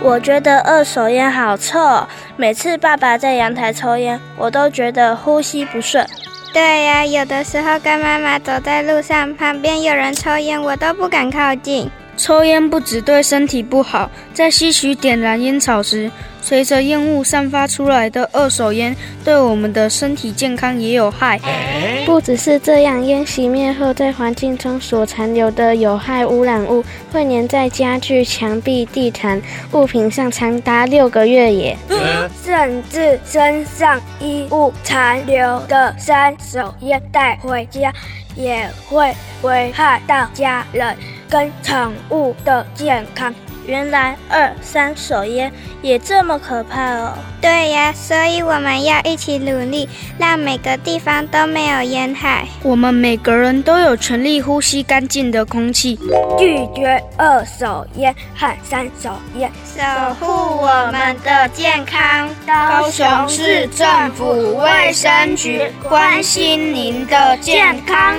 我觉得二手烟好臭，每次爸爸在阳台抽烟，我都觉得呼吸不顺。对呀，有的时候跟妈妈走在路上，旁边有人抽烟，我都不敢靠近。抽烟不只对身体不好，在吸取点燃烟草时，随着烟雾散发出来的二手烟，对我们的身体健康也有害。不只是这样，烟熄灭后，在环境中所残留的有害污染物会粘在家具、墙壁、地毯、物品上，长达六个月也。甚至身上衣物残留的三手烟带回家，也会危害到家人跟宠物的健康。原来二三手烟也这么可怕哦！对呀，所以我们要一起努力，让每个地方都没有烟害。我们每个人都有权利呼吸干净的空气，拒绝二手烟和三手烟，守护我们的健康。高雄市政府卫生局关心您的健康。